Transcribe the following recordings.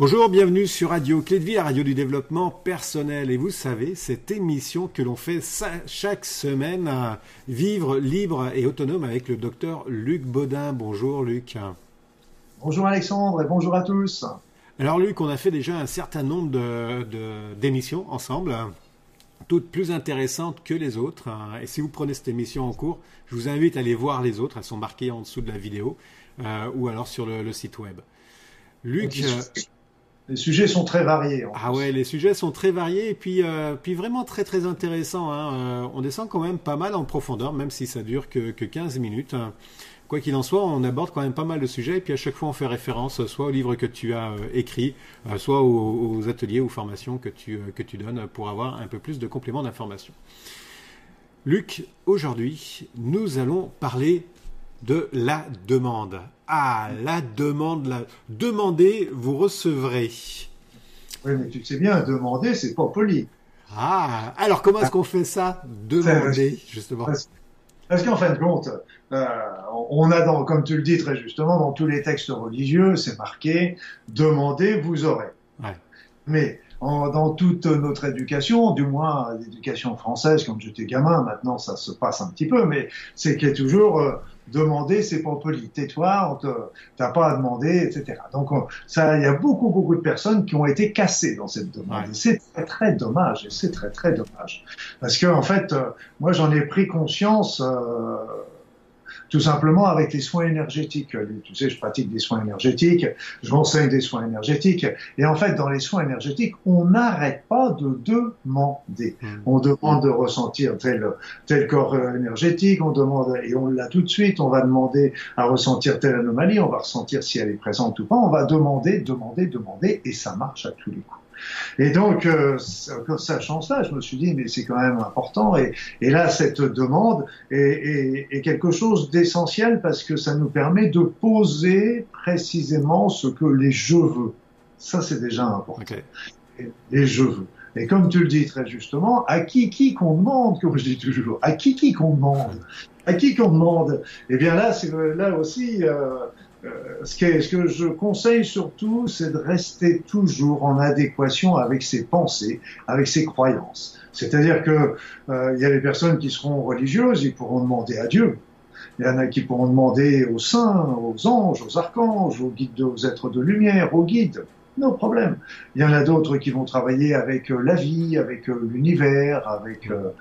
Bonjour, bienvenue sur Radio Clé de Vie, la radio du développement personnel. Et vous savez, cette émission que l'on fait chaque semaine à Vivre libre et autonome avec le docteur Luc Baudin. Bonjour Luc. Bonjour Alexandre et bonjour à tous. Alors Luc, on a fait déjà un certain nombre d'émissions de, ensemble, toutes plus intéressantes que les autres. Et si vous prenez cette émission en cours, je vous invite à aller voir les autres. Elles sont marquées en dessous de la vidéo euh, ou alors sur le, site web. Luc, les sujets sont très variés. Ah ouais, les sujets sont très variés et puis, euh, puis vraiment très très intéressants. Hein. Euh, on descend quand même pas mal en profondeur, même si ça dure que, que 15 minutes. Quoi qu'il en soit, on aborde quand même pas mal de sujets et puis à chaque fois on fait référence soit au livre que tu as euh, écrit, soit aux, ateliers ou formations que tu, que tu donnes pour avoir un peu plus de compléments d'information. Luc, aujourd'hui, nous allons parler de la demande. Ah, la demande, la... demandez, vous recevrez. Oui, mais tu sais bien, demander, c'est pas poli. Ah, alors comment est-ce qu'on fait ça Demander, justement. Parce, qu'en fin de compte, euh, on a, dans, comme tu le dis très justement, dans tous les textes religieux, c'est marqué demandez, vous aurez. Ouais. Mais dans toute notre éducation, du moins l'éducation française, quand j'étais gamin, maintenant ça se passe un petit peu, mais c'est qu'il y a toujours euh, demander, c'est pas poli. Tais-toi, t'as pas à demander, etc. Donc ça, il y a beaucoup, beaucoup de personnes qui ont été cassées dans cette demande. C'est très, très dommage. Et c'est très, très dommage. Parce que en fait, euh, moi, j'en ai pris conscience. Euh, tout simplement avec les soins énergétiques. Tu sais, je pratique des soins énergétiques, je m'enseigne des soins énergétiques, et en fait, dans les soins énergétiques, on n'arrête pas de demander. Hmm. On demande de ressentir tel, tel corps énergétique, on demande, et on l'a tout de suite, on va demander à ressentir telle anomalie, on va ressentir si elle est présente ou pas, on va demander, demander, demander, et ça marche à tous les coups. Et donc, euh, sachant ça, je me suis dit, mais c'est quand même important. Et, et, là, cette demande est, est, est quelque chose d'essentiel parce que ça nous permet de poser précisément ce que les je veux. Ça, c'est déjà important. Les je veux. Et comme tu le dis très justement, à qui qui qu'on demande, comme je dis toujours, à qui qui qu'on demande, à qui qu'on demande? Eh bien là, c'est là aussi. Euh, ce, que, ce, que, je conseille surtout, c'est de rester toujours en adéquation avec ses pensées, avec ses croyances. C'est-à-dire que euh, il y a des personnes qui seront religieuses, ils pourront demander à Dieu. Il y en a qui pourront demander aux saints, aux anges, aux archanges, aux guides, aux êtres de lumière, aux guides. No problème. Il y en a d'autres qui vont travailler avec euh, la vie, avec euh, l'univers, avec... Euh,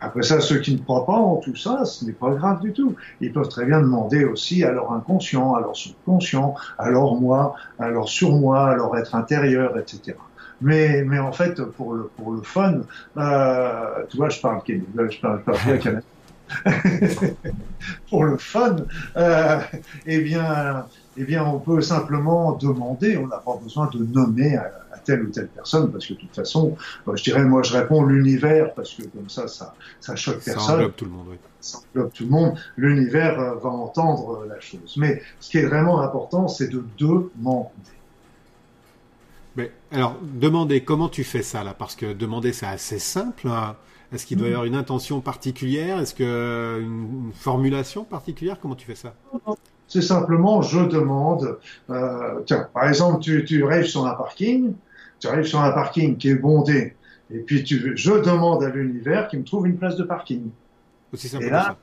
après ça, ceux qui ne croient pas en tout ça, ce n'est pas grave du tout. Ils peuvent très bien demander aussi à leur inconscient, à leur subconscient, à leur moi, à leur surmoi, à leur être intérieur, etc. Mais, mais en fait, pour le, pour le fun, euh, tu vois, je parle, je parle, je parle pour le fun, euh, eh bien, eh bien, on peut simplement demander, on n'a pas besoin de nommer à, telle ou telle personne, parce que de toute façon, euh, je dirais, moi je réponds l'univers, parce que comme ça, ça, ça choque personne. Ça englobe tout le monde, oui. Ça englobe tout le monde. L'univers euh, va entendre la chose. Mais ce qui est vraiment important, c'est de demander. Mais alors, demander, comment tu fais ça là? Parce que demander, c'est assez simple. Hein. Est-ce qu'il doit y mm. avoir une intention particulière? Est-ce que une formulation particulière? Comment tu fais ça? C'est simplement je demande. Euh, tiens, par exemple, tu, tu arrives sur un parking, tu arrives sur un parking qui est bondé, et puis tu, je demande à l'univers qu'il me trouve une place de parking. Aussi simple et là,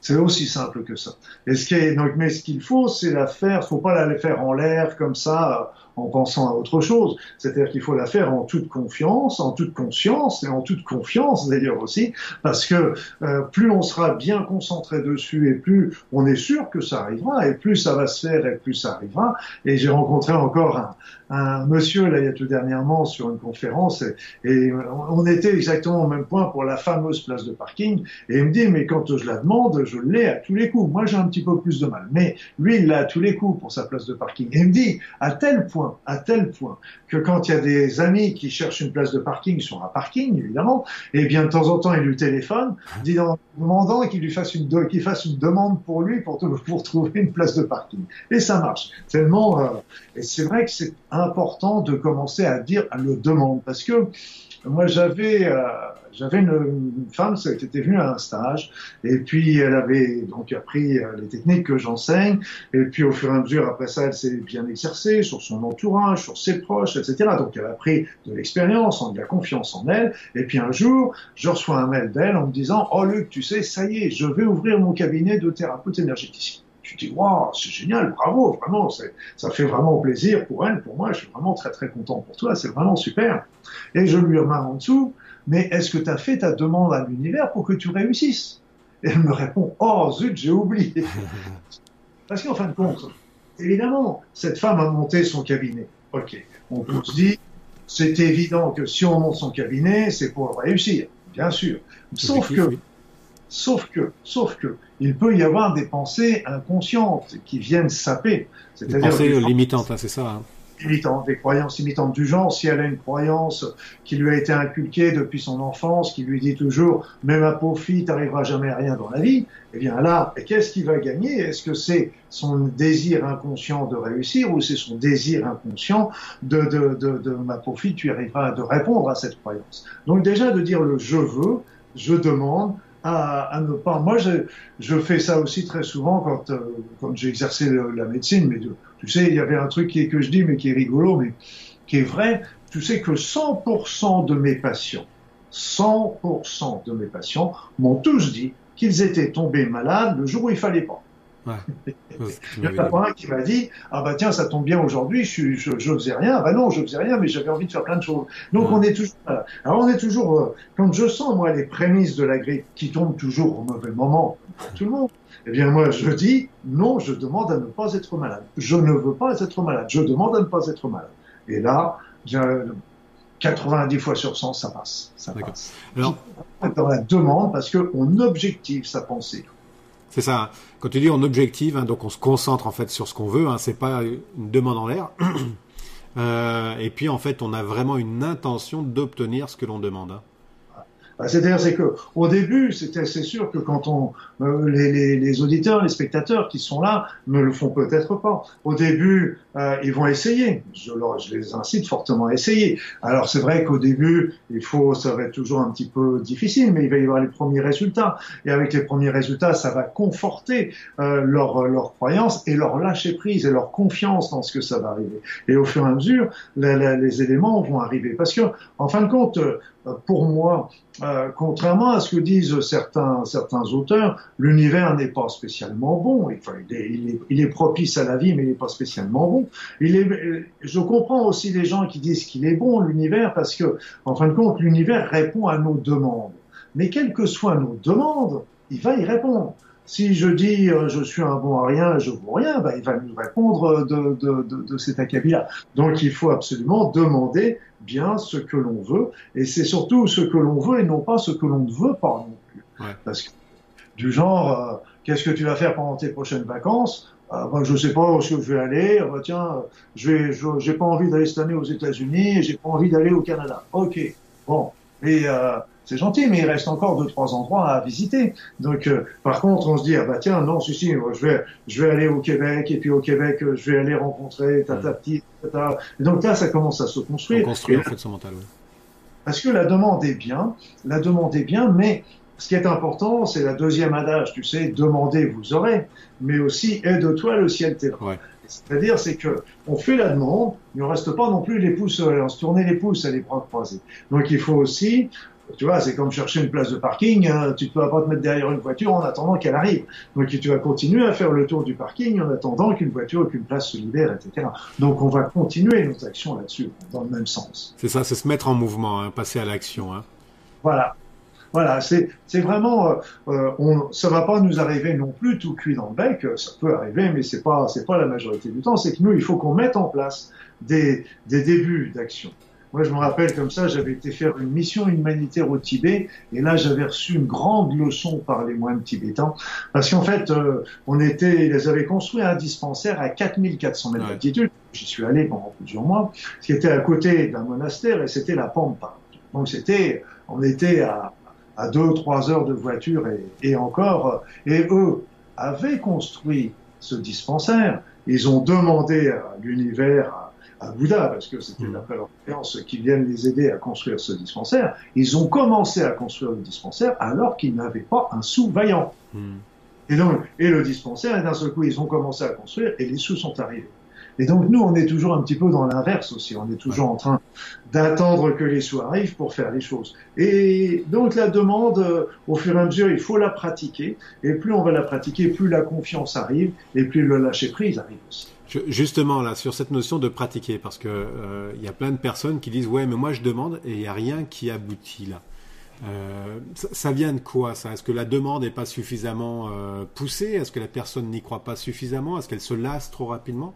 c'est aussi simple que ça. Et ce qui est, donc, mais ce qu'il faut, c'est la faire. Faut pas la faire en l'air comme ça en pensant à autre chose. C'est-à-dire qu'il faut la faire en toute confiance, en toute conscience et en toute confiance d'ailleurs aussi, parce que euh, plus on sera bien concentré dessus et plus on est sûr que ça arrivera, et plus ça va se faire et plus ça arrivera. Et j'ai rencontré encore un, un monsieur là il y a tout dernièrement sur une conférence et, et, on était exactement au même point pour la fameuse place de parking et il me dit mais quand je la demande je l'ai à tous les coups moi j'ai un petit peu plus de mal mais lui il l'a à tous les coups pour sa place de parking et il me dit à tel point à tel point que quand il y a des amis qui cherchent une place de parking sur un parking, évidemment, et bien de temps en temps il lui téléphone, demandant qu'il lui fasse une qu'il fasse une demande pour lui pour, pour trouver une place de parking. Et ça marche. Tellement euh, et c'est vrai que c'est important de commencer à dire à le demande parce que moi j'avais euh, j'avais une, femme qui était venue à un stage et puis elle avait donc appris euh, les techniques que j'enseigne et puis au fur et à mesure après ça elle s'est bien exercée sur son entourage, sur ses proches, etc. Donc elle a pris de l'expérience, de la confiance en elle et puis un jour je reçois un mail d'elle en me disant oh Luc tu sais ça y est je vais ouvrir mon cabinet de thérapeute énergéticien. Je dis, waouh, c'est génial, bravo, vraiment, ça fait vraiment plaisir pour elle, pour moi, je suis vraiment très très content pour toi, c'est vraiment super. Et je lui remets en dessous, mais est-ce que tu as fait ta demande à l'univers pour que tu réussisses? Et elle me répond, oh zut, j'ai oublié. Parce qu'en fin de compte, évidemment, cette femme a monté son cabinet. Ok, on se dit, c'est évident que si on monte son cabinet, c'est pour réussir, bien sûr. Sauf que, sauf que, sauf que, il peut y avoir des pensées inconscientes qui viennent saper. Des pensées limitantes, hein, c'est ça. Hein des croyances imitantes du genre. Si elle a une croyance qui lui a été inculquée depuis son enfance, qui lui dit toujours « même à pauvre fille, t'arriveras jamais à rien dans la vie », eh bien là, qu'est-ce qui va gagner? Est-ce que c'est son désir inconscient de réussir ou c'est son désir inconscient de, de, de, de ma pauvre fille, tu arriveras à répondre à cette croyance? Donc déjà de dire le « je veux », je demande, à, ne pas. Moi, je, je, fais ça aussi très souvent quand, euh, quand j'ai exercé la médecine. Mais tu sais, il y avait un truc qui est, que je dis, mais qui est rigolo, mais qui est vrai. Tu sais que 100% de mes patients, 100% de mes patients m'ont tous dit qu'ils étaient tombés malades le jour où il fallait pas. Ouais. Il y en a pas un qui m'a dit ah bah tiens ça tombe bien aujourd'hui je, je, je faisais rien bah non je faisais rien mais j'avais envie de faire plein de choses. Donc on est toujours alors on est toujours euh, quand je sens moi les prémices de la grippe qui tombent toujours au mauvais moment tout le monde eh bien moi je dis non je demande à ne pas être malade. Je ne veux pas être malade. Je demande à ne pas être malade et là 90 fois sur 100 ça passe. Ça passe. Alors dans la demande parce que on objective sa pensée c'est ça. Quand tu dis en objective, hein, donc on se concentre en fait sur ce qu'on veut. Hein, c'est pas une demande en l'air. euh, et puis en fait, on a vraiment une intention d'obtenir ce que l'on demande. Bah, c'est-à-dire, c'est que au début, c'était, c'est sûr que quand on, euh, les, les, les, auditeurs, les spectateurs qui sont là ne le font peut-être pas. Au début, euh, ils vont essayer. Je, leur, je les incite fortement à essayer. Alors c'est vrai qu'au début, il faut, ça va être toujours un petit peu difficile, mais il va y avoir les premiers résultats. Et avec les premiers résultats, ça va conforter euh, leur, leur croyance et leur lâcher prise et leur confiance dans ce que ça va arriver. Et au fur et à mesure, les, les éléments vont arriver. Parce que, en fin de compte, pour moi, euh, contrairement à ce que disent certains, auteurs, l'univers n'est pas spécialement bon. Il, est, propice à la vie, mais il n'est pas spécialement bon. Est, je comprends aussi les gens qui disent qu'il est bon, l'univers, parce que, en fin de compte, l'univers répond à nos demandes. Mais quelles que soient nos demandes, il va y répondre. Si je dis euh, je suis un bon à rien, je vaux rien, ben, il va nous répondre de, de, de, de cet acabit-là. Donc il faut absolument demander bien ce que l'on veut, et c'est surtout ce que l'on veut et non pas ce que l'on ne veut pas non plus. Parce que du genre, euh, qu'est-ce que tu vas faire pendant tes prochaines vacances? Euh, ben, Je sais pas où je vais aller. Ben, tiens, je vais, j'ai pas envie d'aller cette année aux États-Unis, j'ai pas envie d'aller au Canada. Ok, bon. Et euh, c'est gentil, mais il reste encore deux trois endroits à visiter. Donc, euh, par contre, on se dit ah bah tiens non, si si, je vais je vais aller au Québec et puis au Québec euh, je vais aller rencontrer tata petite. Tata. Et donc là, ça commence à se construire. On construit en fait son mental. Oui. Parce que la demande est bien, la demande est bien, mais ce qui est important, c'est la deuxième adage, tu sais, demandez, vous aurez, mais aussi aide-toi, le ciel t'aidera. Ouais. C'est-à-dire, c'est que on fait la demande, mais on reste pas non plus les pouces, euh, on se tourner les pouces à les bras croisés. Donc, il faut aussi tu vois, c'est comme chercher une place de parking. Hein. Tu ne peux pas te mettre derrière une voiture en attendant qu'elle arrive. Donc tu vas continuer à faire le tour du parking en attendant qu'une voiture ou qu'une place se libère, etc. Donc on va continuer nos actions là-dessus, dans le même sens. C'est ça, c'est se mettre en mouvement, hein, passer à l'action. Hein. Voilà. Voilà, c'est vraiment, euh, euh, on, ça va pas nous arriver non plus tout cuit dans le bec. Ça peut arriver, mais c'est pas c'est pas la majorité du temps. C'est que nous, il faut qu'on mette en place des, des débuts d'action. Moi, je me rappelle comme ça, j'avais été faire une mission humanitaire au Tibet, et là, j'avais reçu une grande leçon par les moines tibétains, parce qu'en fait, euh, on était, ils avaient construit un dispensaire à 4400 mètres d'altitude. J'y suis allé pendant plusieurs mois, ce qui était à côté d'un monastère, et c'était la Pampa. Donc, c'était, on était à, à deux, trois heures de voiture et, et encore, et eux avaient construit ce dispensaire. Ils ont demandé à l'univers, à Bouddha, parce que c'était d'après leur croyance qui viennent les aider à construire ce dispensaire, ils ont commencé à construire le dispensaire alors qu'ils n'avaient pas un sou vaillant. Et donc, et le dispensaire, et d'un seul coup, ils ont commencé à construire et les sous sont arrivés. Et donc nous, on est toujours un petit peu dans l'inverse aussi. On est toujours en train d'attendre que les sous arrivent pour faire les choses. Et donc la demande, euh, au fur et à mesure, il faut la pratiquer. Et plus on va la pratiquer, plus la confiance arrive et plus le lâcher prise arrive aussi. Justement là sur cette notion de pratiquer, parce que euh, y a plein de personnes qui disent ouais mais moi je demande et il n'y a rien qui aboutit là. Euh, ça, vient de quoi ça? Est-ce que la demande n'est pas suffisamment poussée? Est-ce que la personne n'y croit pas suffisamment? Est-ce qu'elle se lasse trop rapidement?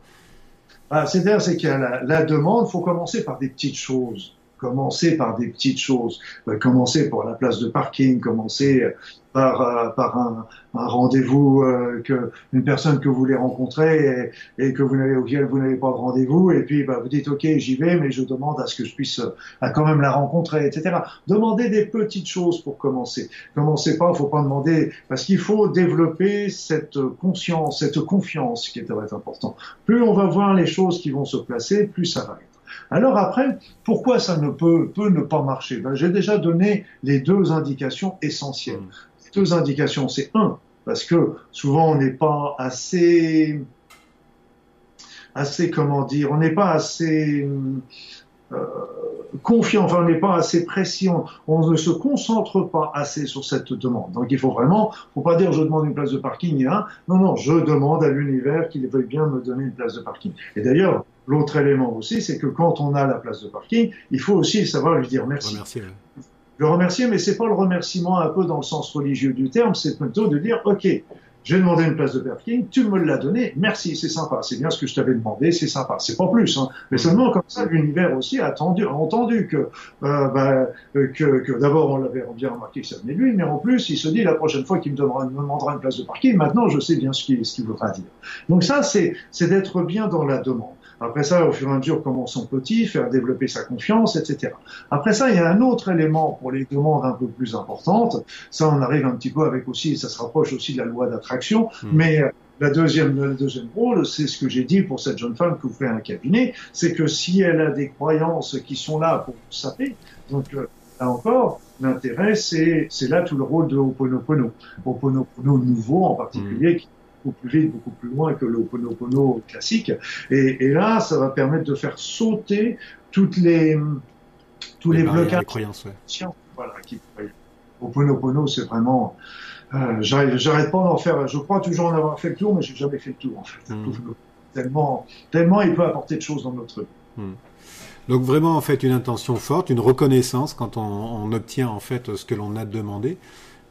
Ah, C'est-à-dire, c'est qu'il a la, la demande, il faut commencer par des petites choses. Commencer par des petites choses. Euh, commencer par la place de parking, commencer par, euh, par un, un rendez-vous euh, que une personne que vous voulez rencontrer et, et que vous n'avez auquel vous n'avez pas de rendez-vous et puis bah, vous dites ok j'y vais mais je demande à ce que je puisse euh, à quand même la rencontrer etc. Demandez des petites choses pour commencer. Commencez pas, faut pas demander parce qu'il faut développer cette conscience, cette confiance qui est très important. Plus on va voir les choses qui vont se placer, plus ça va. Alors après, pourquoi ça ne peut, peut ne pas marcher? Ben, J'ai déjà donné les deux indications essentielles. Mmh deux indications. C'est un, parce que souvent on n'est pas assez, assez comment dire, on n'est pas assez euh, confiant, enfin on n'est pas assez précis, on, ne se concentre pas assez sur cette demande. Donc il faut vraiment, faut pas dire je demande une place de parking, hein. non non, je demande à l'univers qu'il veuille bien me donner une place de parking. Et d'ailleurs, l'autre élément aussi, c'est que quand on a la place de parking, il faut aussi savoir lui dire merci. Remercier, le remercier, mais c'est pas le remerciement un peu dans le sens religieux du terme, c'est plutôt de dire, OK, j'ai demandé une place de parking, tu me l'as donné, merci, c'est sympa, c'est bien ce que je t'avais demandé, c'est sympa, c'est pas plus, hein. mais seulement comme ça, l'univers aussi a, a entendu que, euh, bah, que, que d'abord on l'avait bien remarqué que ça venait de lui, mais en plus il se dit la prochaine fois qu'il me, me demandera une place de parking, maintenant je sais bien ce qu'il ce qu'il voudra dire. Donc ça, c'est d'être bien dans la demande. Après ça, au fur et à mesure, commençons petit, faire développer sa confiance, etc. Après ça, il y a un autre élément pour les demandes un peu plus importantes. Ça, on arrive un petit peu avec aussi, ça se rapproche aussi de la loi d'attraction, hmm. mais euh, la deuxième, le deuxième rôle, c'est ce que j'ai dit pour cette jeune femme que vous faites un cabinet, c'est que si elle a des croyances qui sont là pour vous saper, donc euh, là encore, l'intérêt, c'est, c'est là tout le rôle de Ho'oponopono. Ho'oponopono nouveau en particulier, hmm. qui beaucoup plus vite, beaucoup plus loin que le Ho'oponopono classique. Et, et, là, ça va permettre de faire sauter toutes les, tous les, blocages. Les croyances, ouais. Voilà, qui, Ho'oponopono, c'est vraiment, euh, j'arrête pas d'en faire, je crois toujours en avoir fait le tour, mais j'ai jamais fait le tour, en fait. Hmm. Tellement, tellement il peut apporter de choses dans notre vie. Hmm. Donc vraiment en fait une intention forte, une reconnaissance quand on, on obtient en fait ce que l'on a demandé.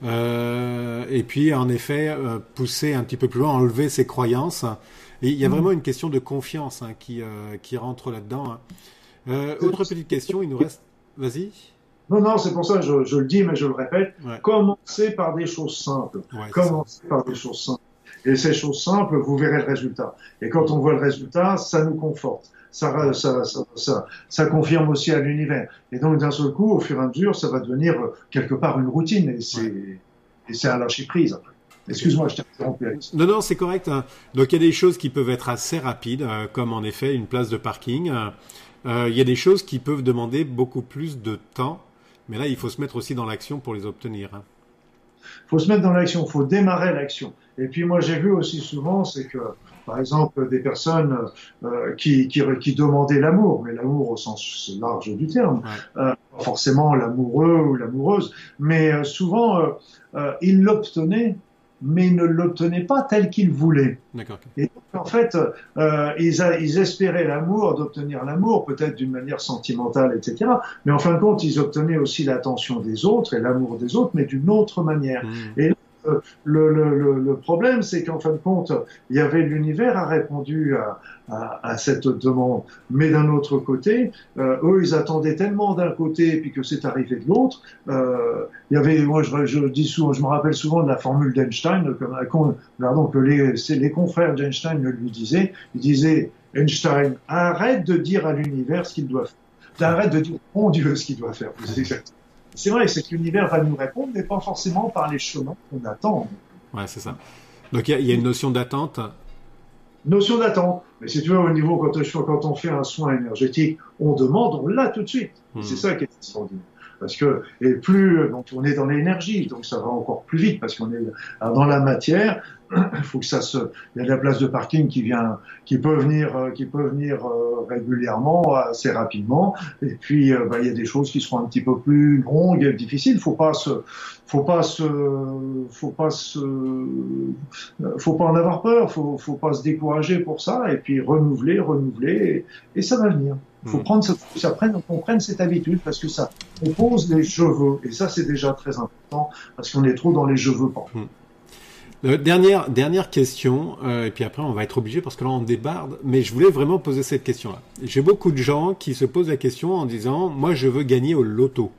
Euh, et puis, en effet, euh, pousser un petit peu plus loin, enlever ses croyances. Et il y a mm. vraiment une question de confiance hein, qui, euh, qui rentre là-dedans. Hein. Autre petite question, il nous reste. Vas-y. Non, non, c'est pour ça que je, je, le dis, mais je le répète. Commencez par des choses simples. Commencez par des choses simples. Et ces choses simples, vous verrez le résultat. Et quand on voit le résultat, ça nous conforte ça, ça, ça, ça, confirme aussi à l'univers. Et donc, d'un seul coup, au fur et à mesure, ça va devenir euh, quelque part une routine et c'est, et c'est un lâcher prise après. Excuse-moi, je t'ai interrompu. Non, non, c'est correct. Hein. Donc, il y a des choses qui peuvent être assez rapides, euh, comme en effet une place de parking. Euh, il y a des choses qui peuvent demander beaucoup plus de temps, mais là, il faut se mettre aussi dans l'action pour les obtenir. Il hein. faut se mettre dans l'action, il faut démarrer l'action. Et puis, moi, j'ai vu aussi souvent, c'est que par exemple, des personnes euh, qui, qui, qui, demandaient l'amour, mais l'amour au sens large du terme, euh, forcément l'amoureux ou l'amoureuse, mais euh, souvent ils l'obtenaient, mais ils ne l'obtenaient pas tel qu'ils voulaient. Et donc, en fait, ils, a, ils espéraient l'amour, d'obtenir l'amour, peut-être d'une manière sentimentale, etc. Mais en fin de compte, ils obtenaient aussi l'attention des autres et l'amour des autres, mais d'une autre manière. Mmh. Et le, le, problème, c'est qu'en fin de compte, il y avait l'univers a répondu à, cette demande, mais d'un autre côté, euh, eux, ils attendaient tellement d'un côté puis que c'est arrivé de l'autre. Euh, il y avait, moi, je, dis souvent, je me rappelle souvent de la formule d'Einstein, comme, pardon, que les, confrères d'Einstein lui disaient. Il disait, Einstein, arrête de dire à l'univers ce qu'il doit faire. Arrête de dire, mon Dieu, ce qu'il doit faire. C'est c'est vrai, c'est que l'univers va nous répondre, mais pas forcément par les chemins qu'on attend. Ouais, c'est ça. Donc il y, a une notion d'attente. notion d'attente. Mais si tu vois, au niveau, quand, quand on fait un soin énergétique, on demande, on l'a tout de suite. Hmm. C'est ça qui est extraordinaire. Parce que, et plus, donc on est dans l'énergie, donc ça va encore plus vite parce qu'on est dans la matière, il faut que ça se, il y a de la place de parking qui vient, qui peut venir, euh, qui peut venir euh, régulièrement, assez rapidement. Et puis, euh, bah, il y a des choses qui seront un petit peu plus longues et difficiles. Faut pas se, faut pas se, faut pas se, faut pas en avoir peur. Faut, faut pas se décourager pour ça. Et puis renouveler, renouveler, et, ça va venir. Faut hmm. prendre, ça prenne, qu'on prenne cette habitude parce que ça, on pose les cheveux. Et ça, c'est déjà très important parce qu'on est trop dans les cheveux pas. Euh, dernière, dernière question, euh, et puis après on va être obligé parce que là on débarde, mais je voulais vraiment poser cette question-là. J'ai beaucoup de gens qui se posent la question en disant Moi je veux gagner au loto.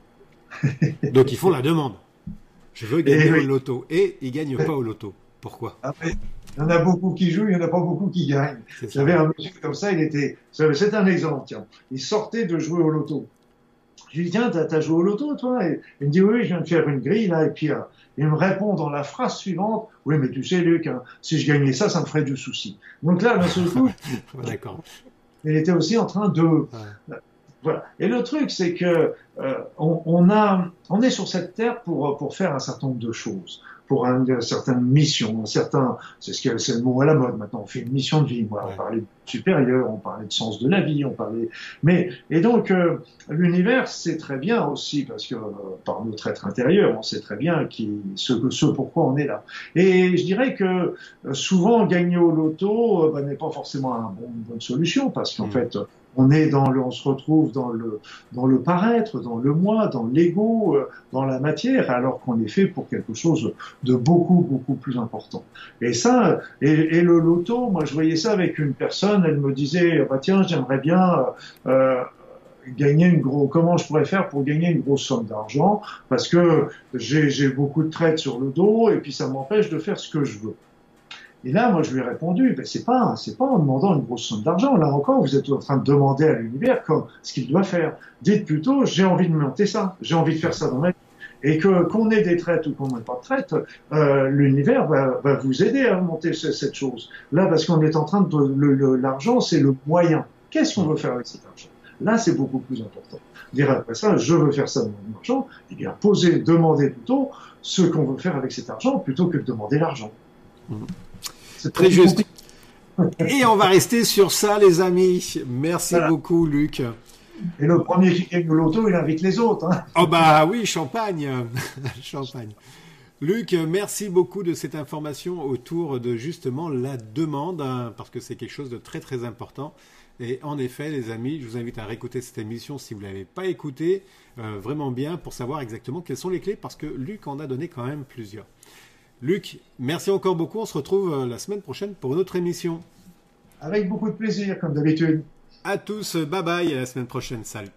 Donc ils font la demande. Je veux gagner eh au loto. Et ils gagnent pas au loto. Pourquoi? Ah, Il y en a beaucoup qui jouent, il n'y en a pas beaucoup qui gagnent. J'avais un monsieur comme ça, il était. C'est un exemple, tiens. Il sortait de jouer au loto. Je lui dis, tiens, t'as joué au loto, toi? Et Il me dit, oui, je viens de faire une grille, là, et puis euh, il me répond dans la phrase suivante, oui, mais tu sais, Luc, hein, si je gagnais ça, ça me ferait du souci. Donc là, d'un seul coup, D'accord. il était aussi en train de... Voilà. Et le truc, c'est que euh, on, on, a, on est sur cette terre pour, pour faire un certain nombre de choses pour une certaine mission, un certain, c'est ce c'est le mot à la mode maintenant. On fait une mission de vie. Moi, on parlait de supérieur, on parlait de sens de la vie, on parlait. Mais et donc euh, l'univers, c'est très bien aussi parce que euh, par notre être intérieur, on sait très bien qui, ce, ce pourquoi on est là. Et je dirais que euh, souvent gagner au loto bah, n'est pas forcément une bonne solution parce qu'en mm. fait on est dans le, on se retrouve dans le, dans le paraître, dans le moi, dans l'ego, euh, dans la matière, alors qu'on est fait pour quelque chose de beaucoup, beaucoup plus important. Et ça, et, le loto, moi je voyais ça avec une personne, elle me disait, bah tiens, j'aimerais bien euh, gagner une grosse, comment je pourrais faire pour gagner une grosse somme d'argent, parce que j'ai beaucoup de traites sur le dos, et puis ça m'empêche de faire ce que je veux. Et là, moi, je lui ai répondu, ben, c'est pas, c'est pas en demandant une grosse somme d'argent. Là encore, vous êtes en train de demander à l'univers ce qu'il doit faire. Dites plutôt, j'ai envie de monter ça, j'ai envie de faire ça dans ma vie. Et que qu'on ait des traites ou qu'on n'ait pas de traites, euh, l'univers va, vous aider à monter cette chose. Là, parce qu'on est en train de, l'argent, c'est le moyen. Qu'est-ce qu'on veut faire avec cet argent? Là, c'est beaucoup plus important. Dire après ça, je veux faire ça dans mon argent, eh bien, poser, demander plutôt ce qu'on veut faire avec cet argent plutôt que de demander l'argent. Mmh. C'est très juste. Et on va rester sur ça, les amis. Merci beaucoup, Luc. Et le premier qui gagne l'auto, il invite les autres. Hein. Oh bah oui, champagne. champagne. Luc, merci beaucoup de cette information autour de justement la demande, hein, parce que c'est quelque chose de très très important. Et en effet, les amis, je vous invite à réécouter cette émission si vous ne l'avez pas écoutée, euh, vraiment bien, pour savoir exactement quelles sont les clés, parce que Luc en a donné quand même plusieurs. Luc, merci encore beaucoup. On se retrouve euh, la semaine prochaine pour une autre émission. Avec beaucoup de plaisir, comme d'habitude. À tous, bye bye, à la semaine prochaine. Salut.